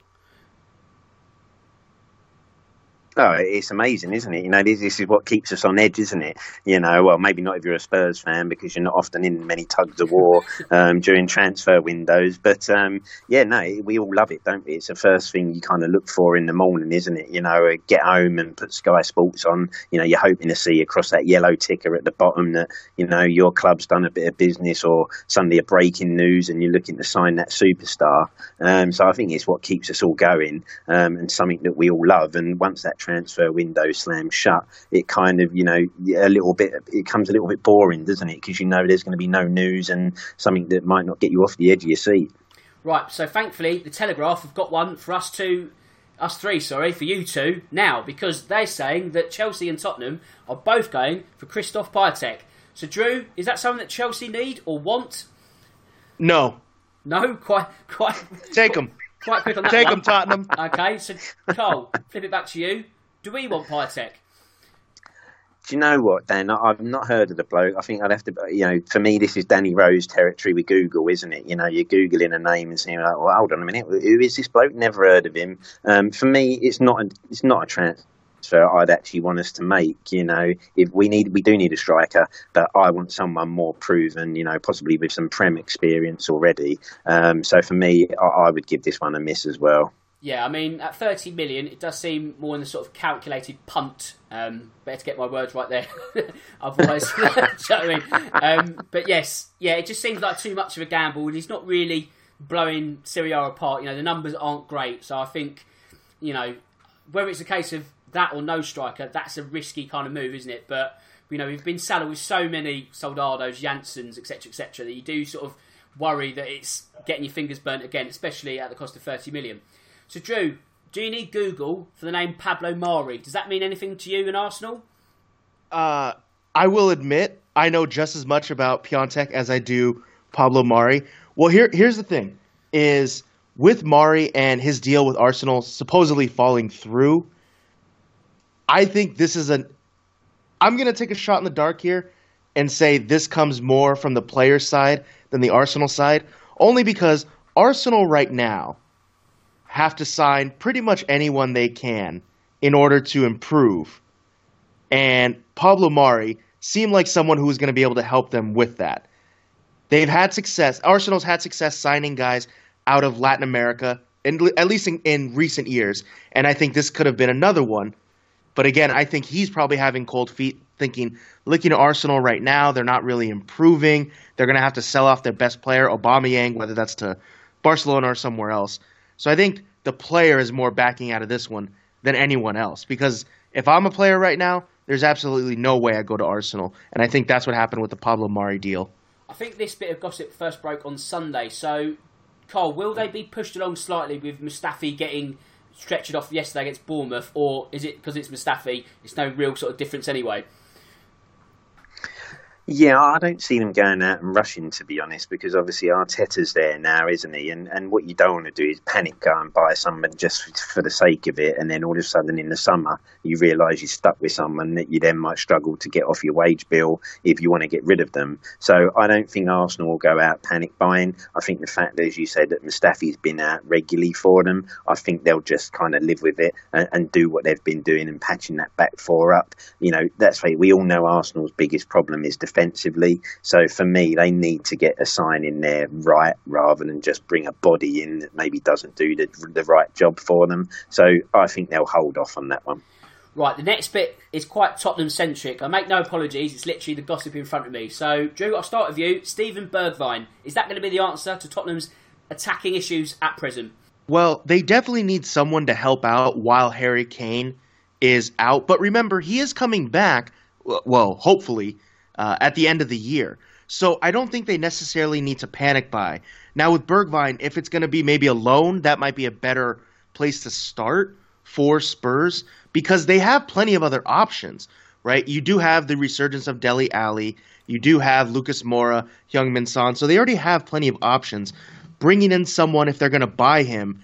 Oh, it's amazing, isn't it? You know, this, this, is what keeps us on edge, isn't it? You know, well, maybe not if you're a Spurs fan because you're not often in many tugs of war um, during transfer windows. But um, yeah, no, we all love it, don't we? It's the first thing you kind of look for in the morning, isn't it? You know, uh, get home and put Sky Sports on. You know, you're hoping to see across that yellow ticker at the bottom that you know your club's done a bit of business or suddenly a breaking news, and you're looking to sign that superstar. Um, so I think it's what keeps us all going um, and something that we all love. And once that transfer window slams shut, it kind of, you know, a little bit, it comes a little bit boring, doesn't it? Because you know there's going to be no news and something that might not get you off the edge of your seat. Right, so thankfully, the Telegraph have got one for us two, us three, sorry, for you two now, because they're saying that Chelsea and Tottenham are both going for Christoph Piatek. So, Drew, is that something that Chelsea need or want? No. No, quite, quite. Take them. Quite quick on that. Take them, Tottenham. Okay, so Cole, flip it back to you. Do we want Piatek? Do you know what, Dan? I've not heard of the bloke. I think I'd have to, you know, for me, this is Danny Rose territory with Google, isn't it? You know, you're Googling a name and saying, like, well, hold on a minute, who is this bloke? Never heard of him. Um, for me, it's not a, it's not a transfer I'd actually want us to make. You know, if we need, we do need a striker, but I want someone more proven. You know, possibly with some prem experience already. Um, so for me, I, I would give this one a miss as well. Yeah, I mean, at 30 million, it does seem more in the sort of calculated punt. Um, better to get my words right there. Otherwise, you know I mean? Um, but yes, yeah, it just seems like too much of a gamble, and he's not really blowing Serie A apart. You know, the numbers aren't great, so I think, you know, whether it's a case of that or no striker, that's a risky kind of move, isn't it? But you know, we've been saddled with so many Soldados, Janssens, etc., etc., that you do sort of worry that it's getting your fingers burnt again, especially at the cost of 30 million. So, Drew, do you need Google for the name Pablo Mari? Does that mean anything to you in Arsenal? Uh, I will admit I know just as much about Piątek as I do Pablo Mari. Well, here here's the thing: is with Mari and his deal with Arsenal supposedly falling through. I think this is an. I'm going to take a shot in the dark here and say this comes more from the player side than the Arsenal side, only because Arsenal right now have to sign pretty much anyone they can in order to improve. And Pablo Mari seemed like someone who was going to be able to help them with that. They've had success. Arsenal's had success signing guys out of Latin America, in, at least in, in recent years. And I think this could have been another one. But again, I think he's probably having cold feet, thinking, looking at Arsenal right now, they're not really improving. They're going to have to sell off their best player, Aubameyang, whether that's to Barcelona or somewhere else. So I think the player is more backing out of this one than anyone else. Because if I'm a player right now, there's absolutely no way I go to Arsenal. And I think that's what happened with the Pablo Mari deal. I think this bit of gossip first broke on Sunday. So, Cole, will they be pushed along slightly with Mustafi getting stretched off yesterday against Bournemouth, or is it because it's Mustafi? It's no real sort of difference anyway. Yeah, I don't see them going out and rushing, to be honest, because obviously Arteta's there now, isn't he? And and what you don't want to do is panic, go and buy someone just for the sake of it, and then all of a sudden in the summer you realise you're stuck with someone that you then might struggle to get off your wage bill if you want to get rid of them. So I don't think Arsenal will go out panic buying. I think the fact as you said, that Mustafi's been out regularly for them, I think they'll just kind of live with it and, and do what they've been doing and patching that back four up. You know, that's why we all know Arsenal's biggest problem is defence defensively. So for me, they need to get a sign in there right rather than just bring a body in that maybe doesn't do the, the right job for them. So I think they'll hold off on that one. Right, the next bit is quite Tottenham centric. I make no apologies, it's literally the gossip in front of me. So, Drew, I'll start with you. Steven Bergwijn, is that going to be the answer to Tottenham's attacking issues at present? Well, they definitely need someone to help out while Harry Kane is out. But remember, he is coming back, well, hopefully, uh, at the end of the year. So I don't think they necessarily need to panic buy. Now with Bergwijn, if it's going to be maybe a loan, that might be a better place to start for Spurs because they have plenty of other options, right? You do have the resurgence of Dele Alli, you do have Lucas Moura, Heung Min Son, so they already have plenty of options. Bringing in someone if they're going to buy him,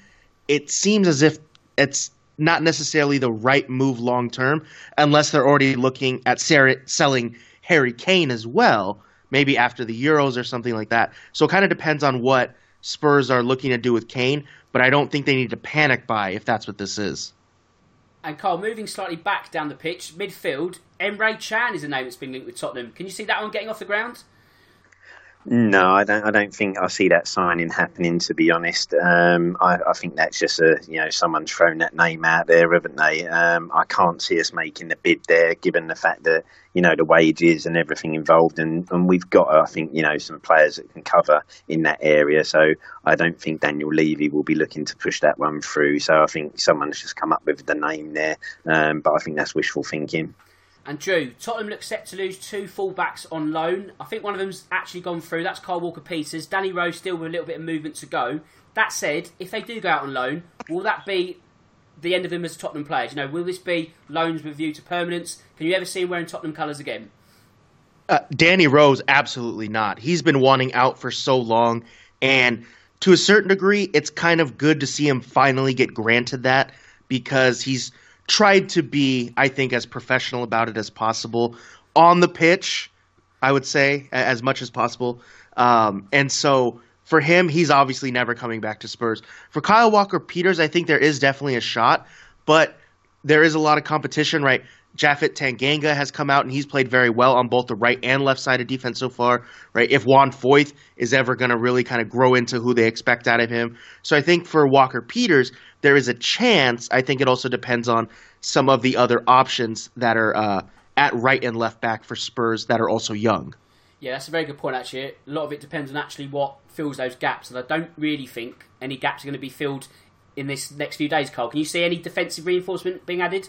it seems as if it's not necessarily the right move long term unless they're already looking at selling Harry Kane as well, maybe after the Euros or something like that. So it kind of depends on what Spurs are looking to do with Kane, but I don't think they need to panic by if that's what this is. And Carl, moving slightly back down the pitch, midfield, Emre Can is a name that's been linked with Tottenham. Can you see that one getting off the ground? No, I don't. I don't think I see that signing happening. To be honest, um, I, I, think that's just a you know someone's thrown that name out there, haven't they? Um, I can't see us making the bid there, given the fact that you know the wages and everything involved, and, and we've got I think you know some players that can cover in that area. So I don't think Daniel Levy will be looking to push that one through. So I think someone's just come up with the name there, um, but I think that's wishful thinking. And Drew, Tottenham look set to lose two fullbacks on loan. I think one of them's actually gone through. That's Kyle Walker Peters. Danny Rose still with a little bit of movement to go. That said, if they do go out on loan, will that be the end of him as Tottenham players? You know, will this be loans with view to permanence? Can you ever see him wearing Tottenham colours again? Uh, Danny Rose, absolutely not. He's been wanting out for so long, and to a certain degree, it's kind of good to see him finally get granted that because he's tried to be, I think, as professional about it as possible on the pitch. I would say as much as possible, um, and so for him, he's obviously never coming back to Spurs. For Kyle Walker Peters, I think there is definitely a shot, but there is a lot of competition, right? Japhet Tanganga has come out and he's played very well on both the right and left side of defense so far, right? If Juan Foyth is ever going to really kind of grow into who they expect out of him. So I think for Walker Peters, there is a chance. I think it also depends on some of the other options that are uh, at right and left back for Spurs that are also young. Yeah, that's a very good point, actually. A lot of it depends on actually what fills those gaps, and I don't really think any gaps are going to be filled in this next few days, Carl. Can you see any defensive reinforcement being added?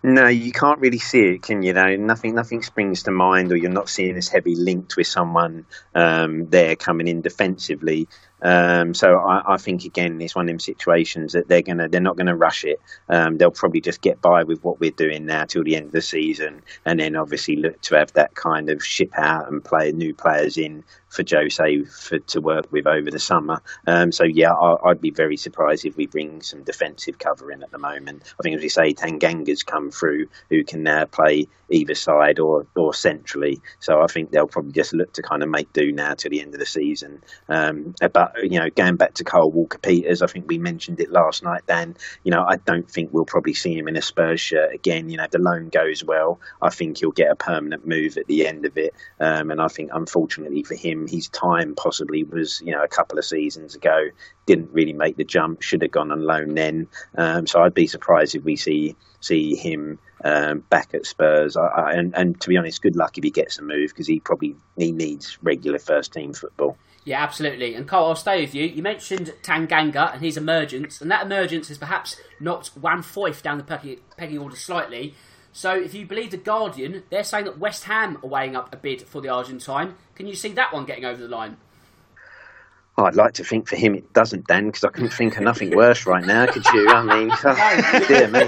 No, you can't really see it, can you? Though nothing, nothing springs to mind, or you're not seeing this heavy linked with someone um, there coming in defensively. Um, so I, I, think again, it's one of them situations that they're gonna, they're not gonna rush it. Um, they'll probably just get by with what we're doing now till the end of the season, and then obviously look to have that kind of ship out and play new players in for Jose for, to work with over the summer. Um, so yeah, I, would be very surprised if we bring some defensive cover in at the moment. I think as we say, Tanganga's come through, who can now play either side or or centrally. So I think they'll probably just look to kind of make do now to the end of the season. Um, but you know, going back to Kyle Walker Peters, I think we mentioned it last night. Dan, you know, I don't think we'll probably see him in a Spurs shirt again. You know, if the loan goes well, I think he'll get a permanent move at the end of it. Um, and I think unfortunately for him, his time possibly was you know a couple of seasons ago didn't really make the jump. Should have gone on loan then. Um, so I'd be surprised if we see see him um, back at Spurs. I, I, and, and, to be honest, good luck if he gets a move because he probably he needs regular first team football. Yeah, absolutely. And Carl, I'll stay with you. You mentioned Tanganga and his emergence, and that emergence has perhaps knocked Juan Foyth down the pecking order slightly. So, if you believe the Guardian, they're saying that West Ham are weighing up a bid for the Argentine. Can you see that one getting over the line? Oh, I'd like to think for him it doesn't, Dan, because I couldn't think of nothing worse right now. Could you? I mean, oh, dear me.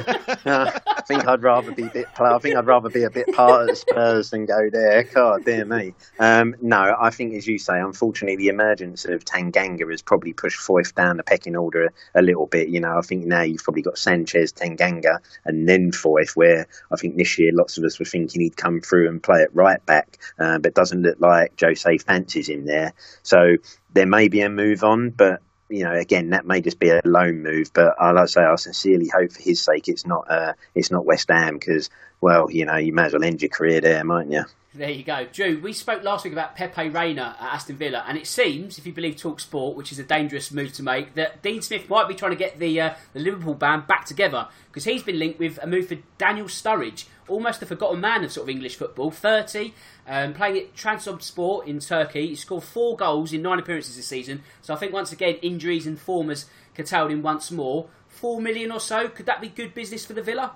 Uh, I think I'd rather be a bit. I think I'd rather be a bit part of Spurs than go there. God, dear me. Um, no, I think as you say, unfortunately, the emergence of Tanganga has probably pushed Foyth down the pecking order a, a, little bit. You know, I think now you've probably got Sanchez, Tanganga, and then Foyth. Where I think this year lots of us were thinking he'd come through and play it right back, uh, but doesn't look like Jose fancies him there. So there may be a move on, but you know, again, that may just be a loan move. But I like say, I sincerely hope for his sake it's not uh, it's not West Ham because, well, you know, you may as well end your career there, mightn't you? There you go. Drew, we spoke last week about Pepe Reina at Aston Villa, and it seems, if you believe Talk Sport, which is a dangerous move to make, that Dean Smith might be trying to get the, uh, the Liverpool band back together because he's been linked with a move for Daniel Sturridge, almost a forgotten man of sort of English football. 30, um, playing at Trabzonspor in Turkey. He scored four goals in nine appearances this season. So I think once again, injuries and form has curtailed him once more. Four million or so, could that be good business for the Villa?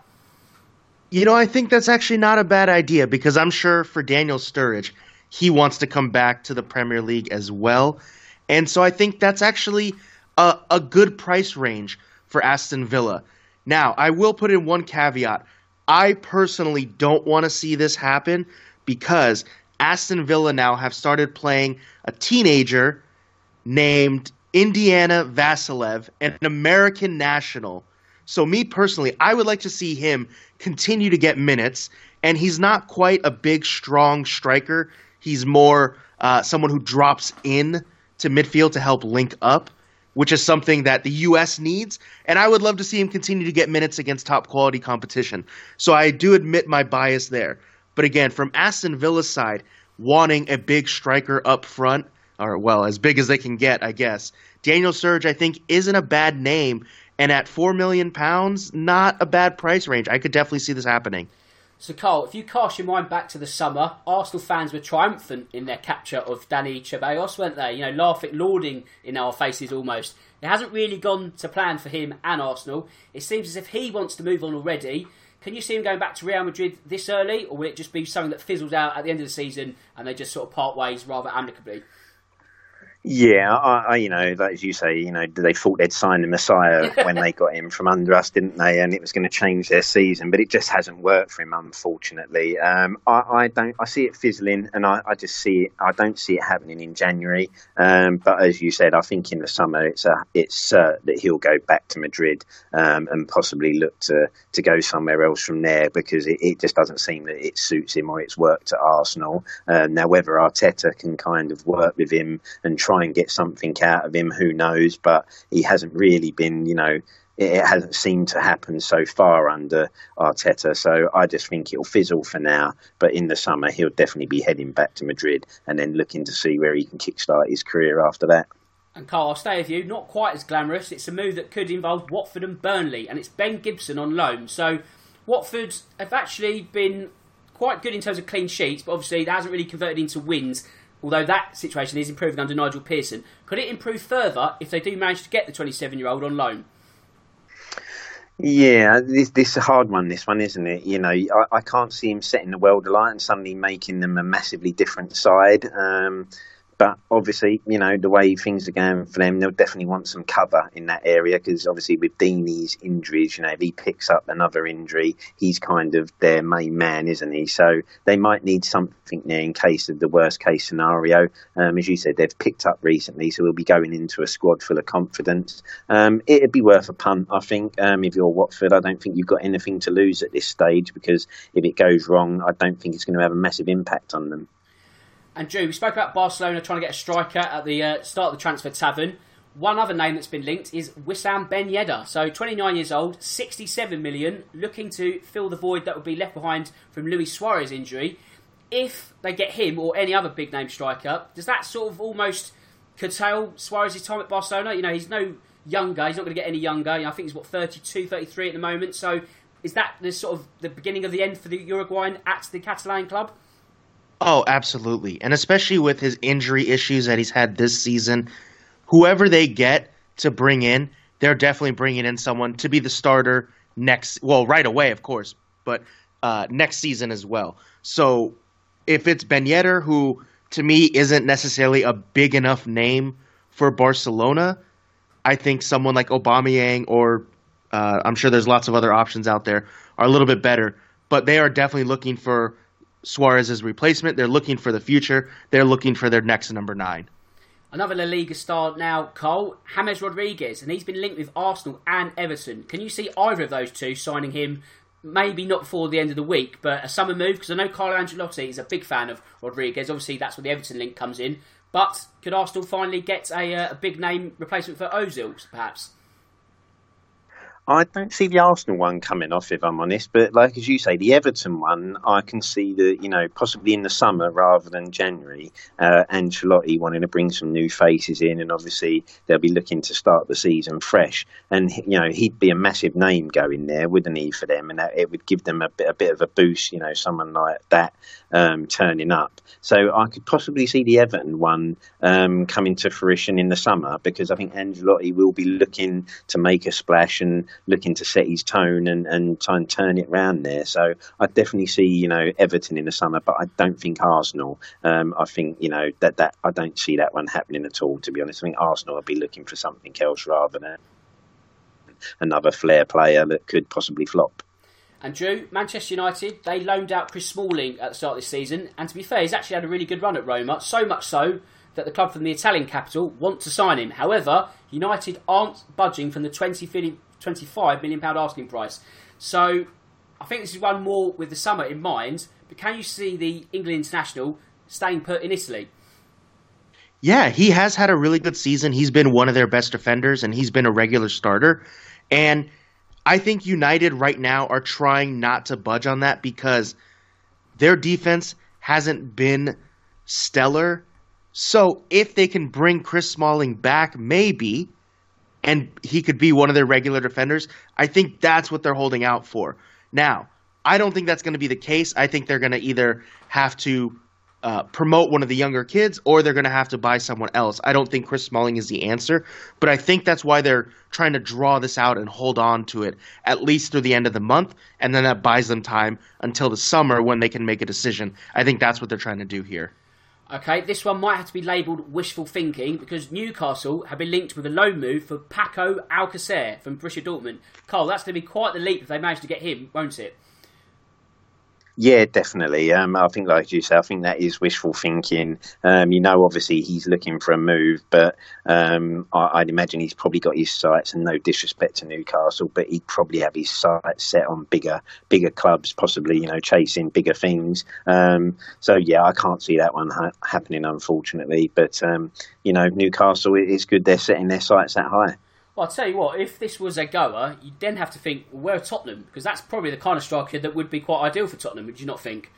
You know, I think that's actually not a bad idea because I'm sure for Daniel Sturridge, he wants to come back to the Premier League as well. And so I think that's actually a, a good price range for Aston Villa. Now, I will put in one caveat. I personally don't want to see this happen because Aston Villa now have started playing a teenager named Indiana Vassilev, an American national. So, me personally, I would like to see him continue to get minutes. And he's not quite a big, strong striker. He's more uh, someone who drops in to midfield to help link up, which is something that the U.S. needs. And I would love to see him continue to get minutes against top quality competition. So I do admit my bias there. But again, from Aston Villa's side, wanting a big striker up front, or well, as big as they can get, I guess. Daniel Sturridge, I think, isn't a bad name, and at four million pounds, not a bad price range. I could definitely see this happening. So, Carl, if you cast your mind back to the summer, Arsenal fans were triumphant in their capture of Dani Ceballos, weren't they? You know, laughing, lauding in our faces almost. It hasn't really gone to plan for him and Arsenal. It seems as if he wants to move on already. Can you see him going back to Real Madrid this early, or will it just be something that fizzles out at the end of the season and they just sort of part ways rather amicably? Yeah, I, I, you know, as you say, you know, they thought they'd signed the Messiah when they got him from under us, didn't they? And it was going to change their season, but it just hasn't worked for him, unfortunately. Um, I, I, don't, I see it fizzling, and I, I, just see it. I don't see it happening in January. Um, but as you said, I think in the summer it's a, it's that he'll go back to Madrid um, and possibly look to to go somewhere else from there because it, it, just doesn't seem that it suits him or it's worked at Arsenal. Um, now, whether Arteta can kind of work with him and try try and get something out of him. Who knows? But he hasn't really been, you know, it hasn't seemed to happen so far under Arteta. So I just think it'll fizzle for now. But in the summer, he'll definitely be heading back to Madrid and then looking to see where he can kickstart his career after that. And Carl, I'll stay with you. Not quite as glamorous. It's a move that could involve Watford and Burnley, and it's Ben Gibson on loan. So Watford have actually been quite good in terms of clean sheets, but obviously that hasn't really converted into wins although that situation is improving under Nigel Pearson, could it improve further if they do manage to get the 27 year old on loan? Yeah, this, this is a hard one. This one, isn't it? You know, I, I can't see him setting the world alight and suddenly making them a massively different side. Um, but obviously, you know, the way things are going for them, they'll definitely want some cover in that area because obviously with Deeney's injuries, you know, if he picks up another injury, he's kind of their main man, isn't he? So they might need something there in case of the worst case scenario. Um, as you said, they've picked up recently, so we'll be going into a squad full of confidence. Um, it'd be worth a punt, I think. Um, if you're Watford, I don't think you've got anything to lose at this stage because if it goes wrong, I don't think it's going to have a massive impact on them. And Drew, we spoke about Barcelona trying to get a striker at the uh, start of the transfer tavern. One other name that's been linked is Wissam Ben Yedder. So 29 years old, 67 million, looking to fill the void that would be left behind from Luis Suarez injury. If they get him or any other big name striker, does that sort of almost curtail Suarez's time at Barcelona? You know, he's no younger, he's not going to get any younger. You know, I think he's what 32, 33 at the moment. So is that the sort of the beginning of the end for the Uruguayan at the Catalan club? Oh, absolutely. And especially with his injury issues that he's had this season, whoever they get to bring in, they're definitely bringing in someone to be the starter next, well, right away, of course, but uh, next season as well. So if it's Ben Yedder, who to me isn't necessarily a big enough name for Barcelona, I think someone like Aubameyang or uh, I'm sure there's lots of other options out there are a little bit better. But they are definitely looking for Suarez's replacement. They're looking for the future. They're looking for their next number nine. Another La Liga star now, Cole, James Rodriguez, and he's been linked with Arsenal and Everton. Can you see either of those two signing him? Maybe not before the end of the week, but a summer move because I know Carlo Ancelotti is a big fan of Rodriguez. Obviously, that's where the Everton link comes in. But could Arsenal finally get a, uh, a big name replacement for Ozil, perhaps? I don't see the Arsenal one coming off, if I'm honest. But like as you say, the Everton one, I can see that you know possibly in the summer rather than January. Uh, Ancelotti wanting to bring some new faces in, and obviously they'll be looking to start the season fresh. And you know he'd be a massive name going there, wouldn't he, for them? And that, it would give them a bit, a bit of a boost. You know, someone like that um, turning up. So I could possibly see the Everton one um, coming to fruition in the summer because I think Ancelotti will be looking to make a splash and looking to set his tone and, and try and turn it around there. So I definitely see, you know, Everton in the summer, but I don't think Arsenal. Um, I think, you know, that, that I don't see that one happening at all, to be honest. I think Arsenal will be looking for something else rather than another flair player that could possibly flop. And Drew, Manchester United, they loaned out Chris Smalling at the start of this season, and to be fair, he's actually had a really good run at Roma, so much so that the club from the Italian capital want to sign him. However, United aren't budging from the 20, 25 million pound asking price. So I think this is one more with the summer in mind. But can you see the England international staying put in Italy? Yeah, he has had a really good season. He's been one of their best defenders, and he's been a regular starter. And I think United right now are trying not to budge on that because their defense hasn't been stellar. So if they can bring Chris Smalling back, maybe and he could be one of their regular defenders, I think that's what they're holding out for. Now, I don't think that's going to be the case. I think they're going to either have to uh, promote one of the younger kids or they're going to have to buy someone else. I don't think Chris Smalling is the answer, but I think that's why they're trying to draw this out and hold on to it at least through the end of the month, and then that buys them time until the summer when they can make a decision. I think that's what they're trying to do here. Okay, this one might have to be labelled wishful thinking because Newcastle have been linked with a loan move for Paco Alcacer from Borussia Dortmund. Carl, that's going to be quite the leap if they manage to get him, won't it? Yeah, definitely. Um, I think, like you say, I think that is wishful thinking. Um, you know, obviously he's looking for a move, but um, I, would imagine he's probably got his sights, and no disrespect to Newcastle, but he'd probably have his sights set on bigger, bigger clubs, possibly, you know, chasing bigger things. Um, so yeah, I can't see that one ha- happening, unfortunately. But um, you know, Newcastle, is good they're setting their sights that high. Well, I'll tell you what, if this was a goer, you'd then have to think, well, where Tottenham? Because that's probably the kind of striker that would be quite ideal for Tottenham, would you not think?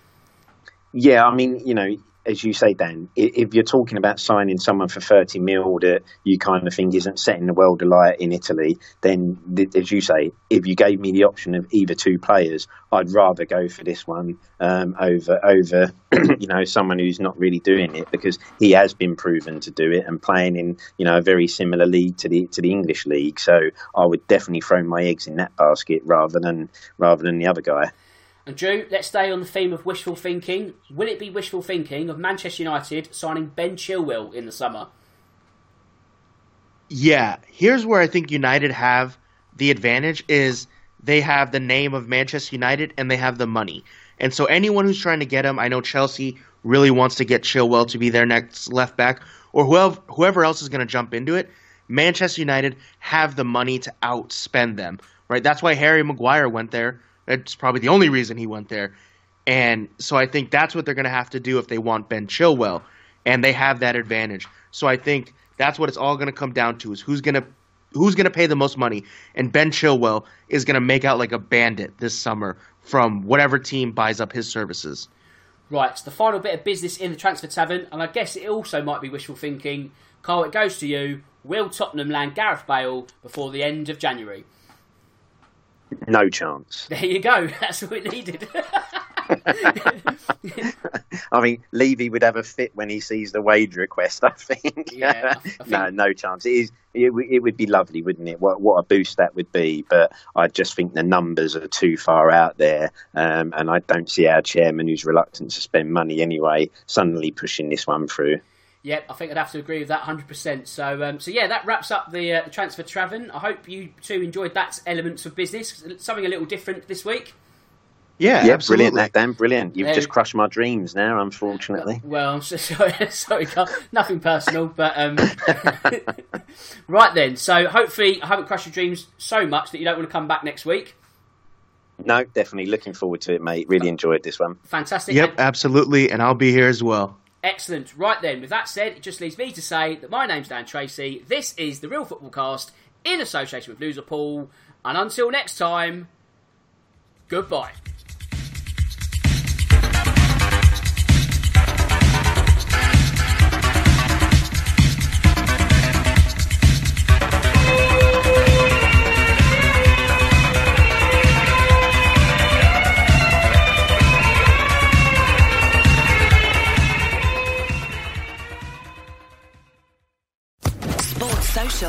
Yeah, I mean, you know, as you say, Dan, if you're talking about signing someone for 30 mil that you kind of think isn't setting the world alight in Italy, then, as you say, if you gave me the option of either two players, I'd rather go for this one um, over, over you know, someone who's not really doing it because he has been proven to do it and playing in, you know, a very similar league to the to the English league. So I would definitely throw my eggs in that basket rather than rather than the other guy. And Drew, let's stay on the theme of wishful thinking. Will it be wishful thinking of Manchester United signing Ben Chilwell in the summer? Yeah, here's where I think United have the advantage is they have the name of Manchester United and they have the money. And so anyone who's trying to get him, I know Chelsea really wants to get Chilwell to be their next left back or whoever whoever else is going to jump into it. Manchester United have the money to outspend them, right? That's why Harry Maguire went there that's probably the only reason he went there. And so I think that's what they're going to have to do if they want Ben Chilwell, and they have that advantage. So I think that's what it's all going to come down to: is who's going to who's going to pay the most money. And Ben Chilwell is going to make out like a bandit this summer from whatever team buys up his services. Right, the final bit of business in the transfer tavern, and I guess it also might be wishful thinking. Carl, it goes to you. Will Tottenham land Gareth Bale before the end of January? No chance. There you go. That's what it needed. I mean, Levy would have a fit when he sees the wage request. I think. Yeah, I think... no, no chance. It is. It, it, would be lovely, wouldn't it? What what a boost that would be. But I just think the numbers are too far out there, um, and I don't see our chairman, who's reluctant to spend money anyway, suddenly pushing this one through. Yep, I think I'd have to agree with that 100%. So, um, so yeah, that wraps up the, uh, the transfer tavern. I hope you too enjoyed that elements of business. Something a little different this week. Yeah, yeah, absolutely. brilliant, Dan. Brilliant. You've just crushed my dreams now, unfortunately. Well, I'm so sorry, sorry, Carl. Nothing personal, but um, right then. So hopefully, I haven't crushed your dreams so much that you don't want to come back next week. No, definitely looking forward to it, mate. Really enjoyed this one. Fantastic. Yep, absolutely, and I'll be here as well. Excellent. Right then, with that said, it just leaves me to say that my name's Dan Tracy. This is the Real Football Cast in association with Loser Loserpool. And until next time, goodbye.